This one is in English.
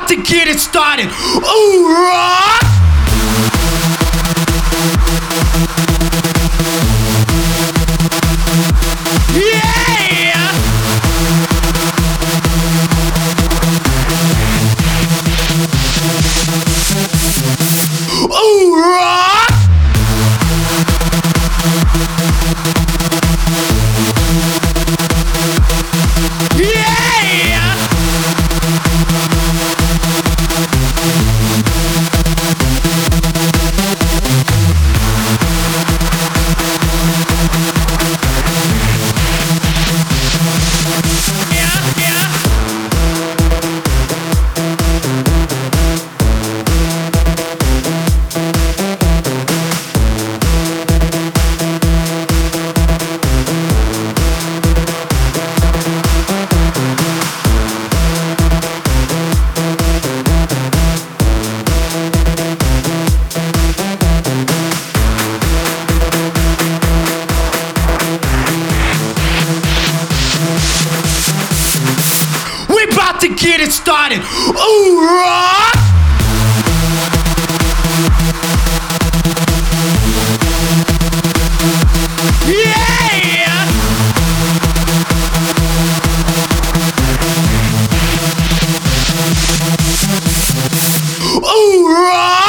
About to get it started. Ooh! Yeah! Ooh! about to get it started. Ooh, rock! Yeah! Ooh, rock!